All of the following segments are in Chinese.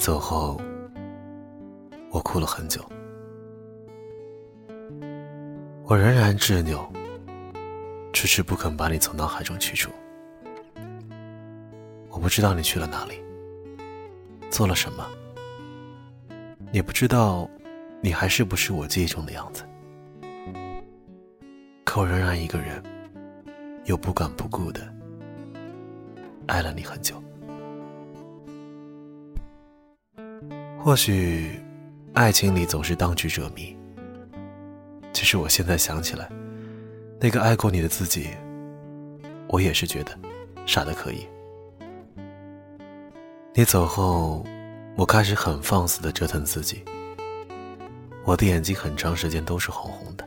走后，我哭了很久。我仍然执拗，迟迟不肯把你从脑海中去除。我不知道你去了哪里，做了什么，也不知道你还是不是我记忆中的样子。可我仍然一个人，又不管不顾的爱了你很久。或许，爱情里总是当局者迷。其实我现在想起来，那个爱过你的自己，我也是觉得傻的可以。你走后，我开始很放肆的折腾自己。我的眼睛很长时间都是红红的，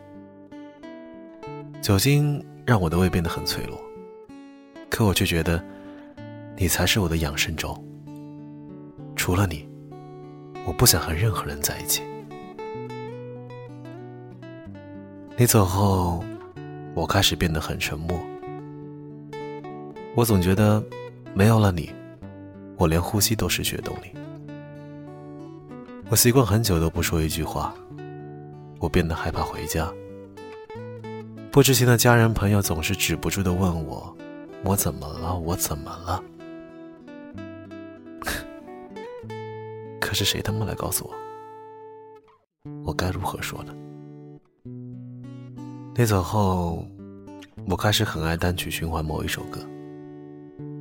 酒精让我的胃变得很脆弱，可我却觉得，你才是我的养生粥。除了你。我不想和任何人在一起。你走后，我开始变得很沉默。我总觉得，没有了你，我连呼吸都失去了动力。我习惯很久都不说一句话，我变得害怕回家。不知情的家人朋友总是止不住的问我：“我怎么了？我怎么了？”是谁他妈来告诉我，我该如何说呢？你走后，我开始很爱单曲循环某一首歌，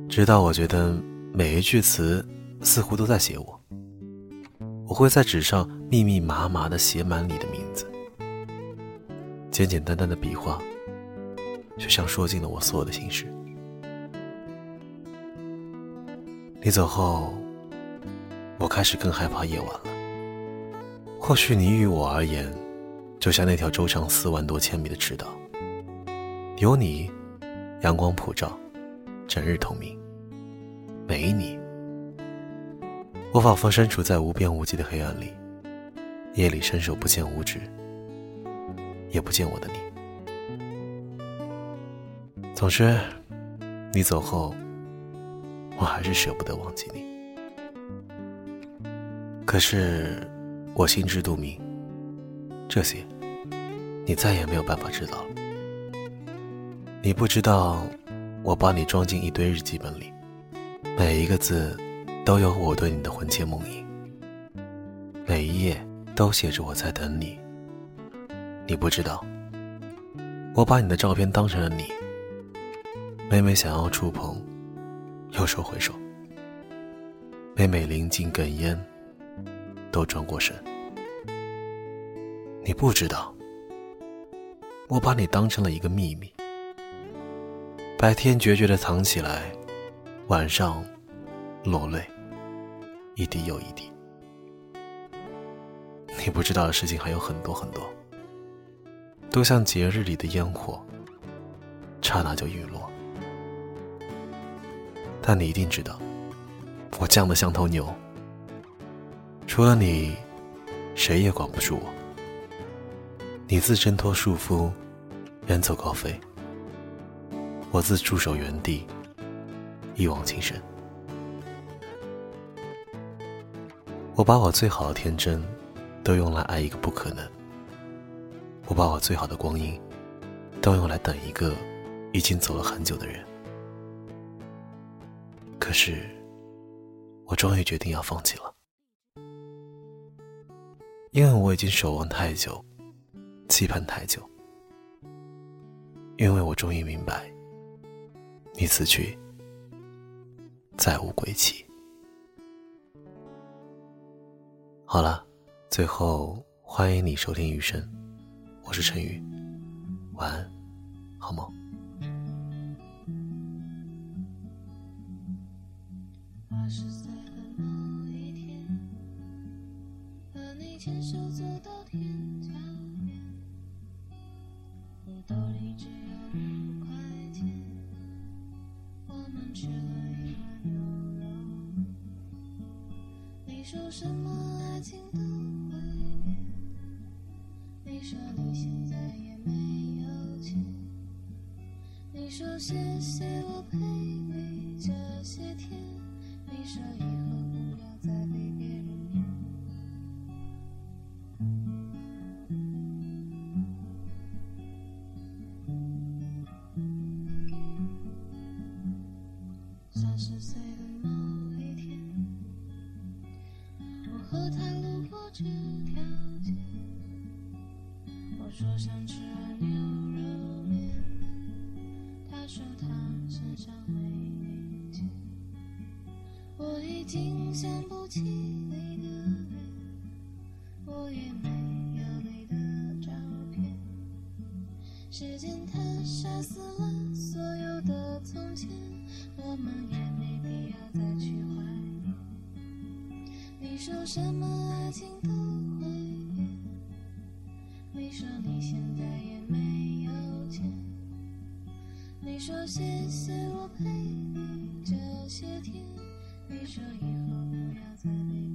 直到我觉得每一句词似乎都在写我。我会在纸上密密麻麻的写满你的名字，简简单单的笔画，却像说尽了我所有的心事。你走后。开始更害怕夜晚了。或许你与我而言，就像那条周长四万多千米的赤道，有你，阳光普照，整日透明；没你，我仿佛身处在无边无际的黑暗里，夜里伸手不见五指，也不见我的你。总之，你走后，我还是舍不得忘记你。可是，我心知肚明，这些你再也没有办法知道了。你不知道，我把你装进一堆日记本里，每一个字都有我对你的魂牵梦萦，每一页都写着我在等你。你不知道，我把你的照片当成了你，每每想要触碰，又收回手，每每临近哽咽。都转过身，你不知道，我把你当成了一个秘密，白天决绝的藏起来，晚上落泪，一滴又一滴。你不知道的事情还有很多很多，都像节日里的烟火，刹那就陨落。但你一定知道，我犟得像头牛。除了你，谁也管不住我。你自挣脱束缚，远走高飞；我自驻守原地，一往情深。我把我最好的天真，都用来爱一个不可能；我把我最好的光阴，都用来等一个已经走了很久的人。可是，我终于决定要放弃了。因为我已经守望太久，期盼太久。因为我终于明白，你此去再无归期。好了，最后欢迎你收听雨声，我是陈宇，晚安，好梦。和你牵手走到天桥边，我兜里只有五块钱，我们吃了一碗牛肉。你说什么爱情都会变，你说你现在也没有钱，你说谢谢我陪你这些天，你说二十岁的某一天，我和他路过这条街。我说想吃牛肉面，他说他身上没零钱。我已经想不起你的脸，我也没有你的照片。时间它杀死。说什么爱情都会变，你说你现在也没有钱。你说谢谢我陪你这些天，你说以后不要再被。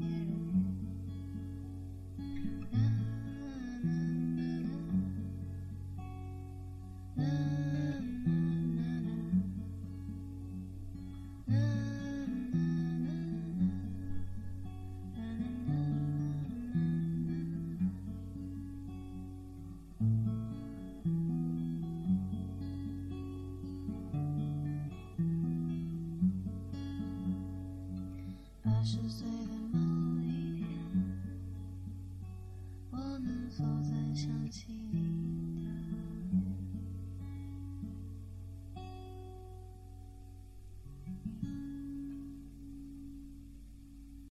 否再想起你。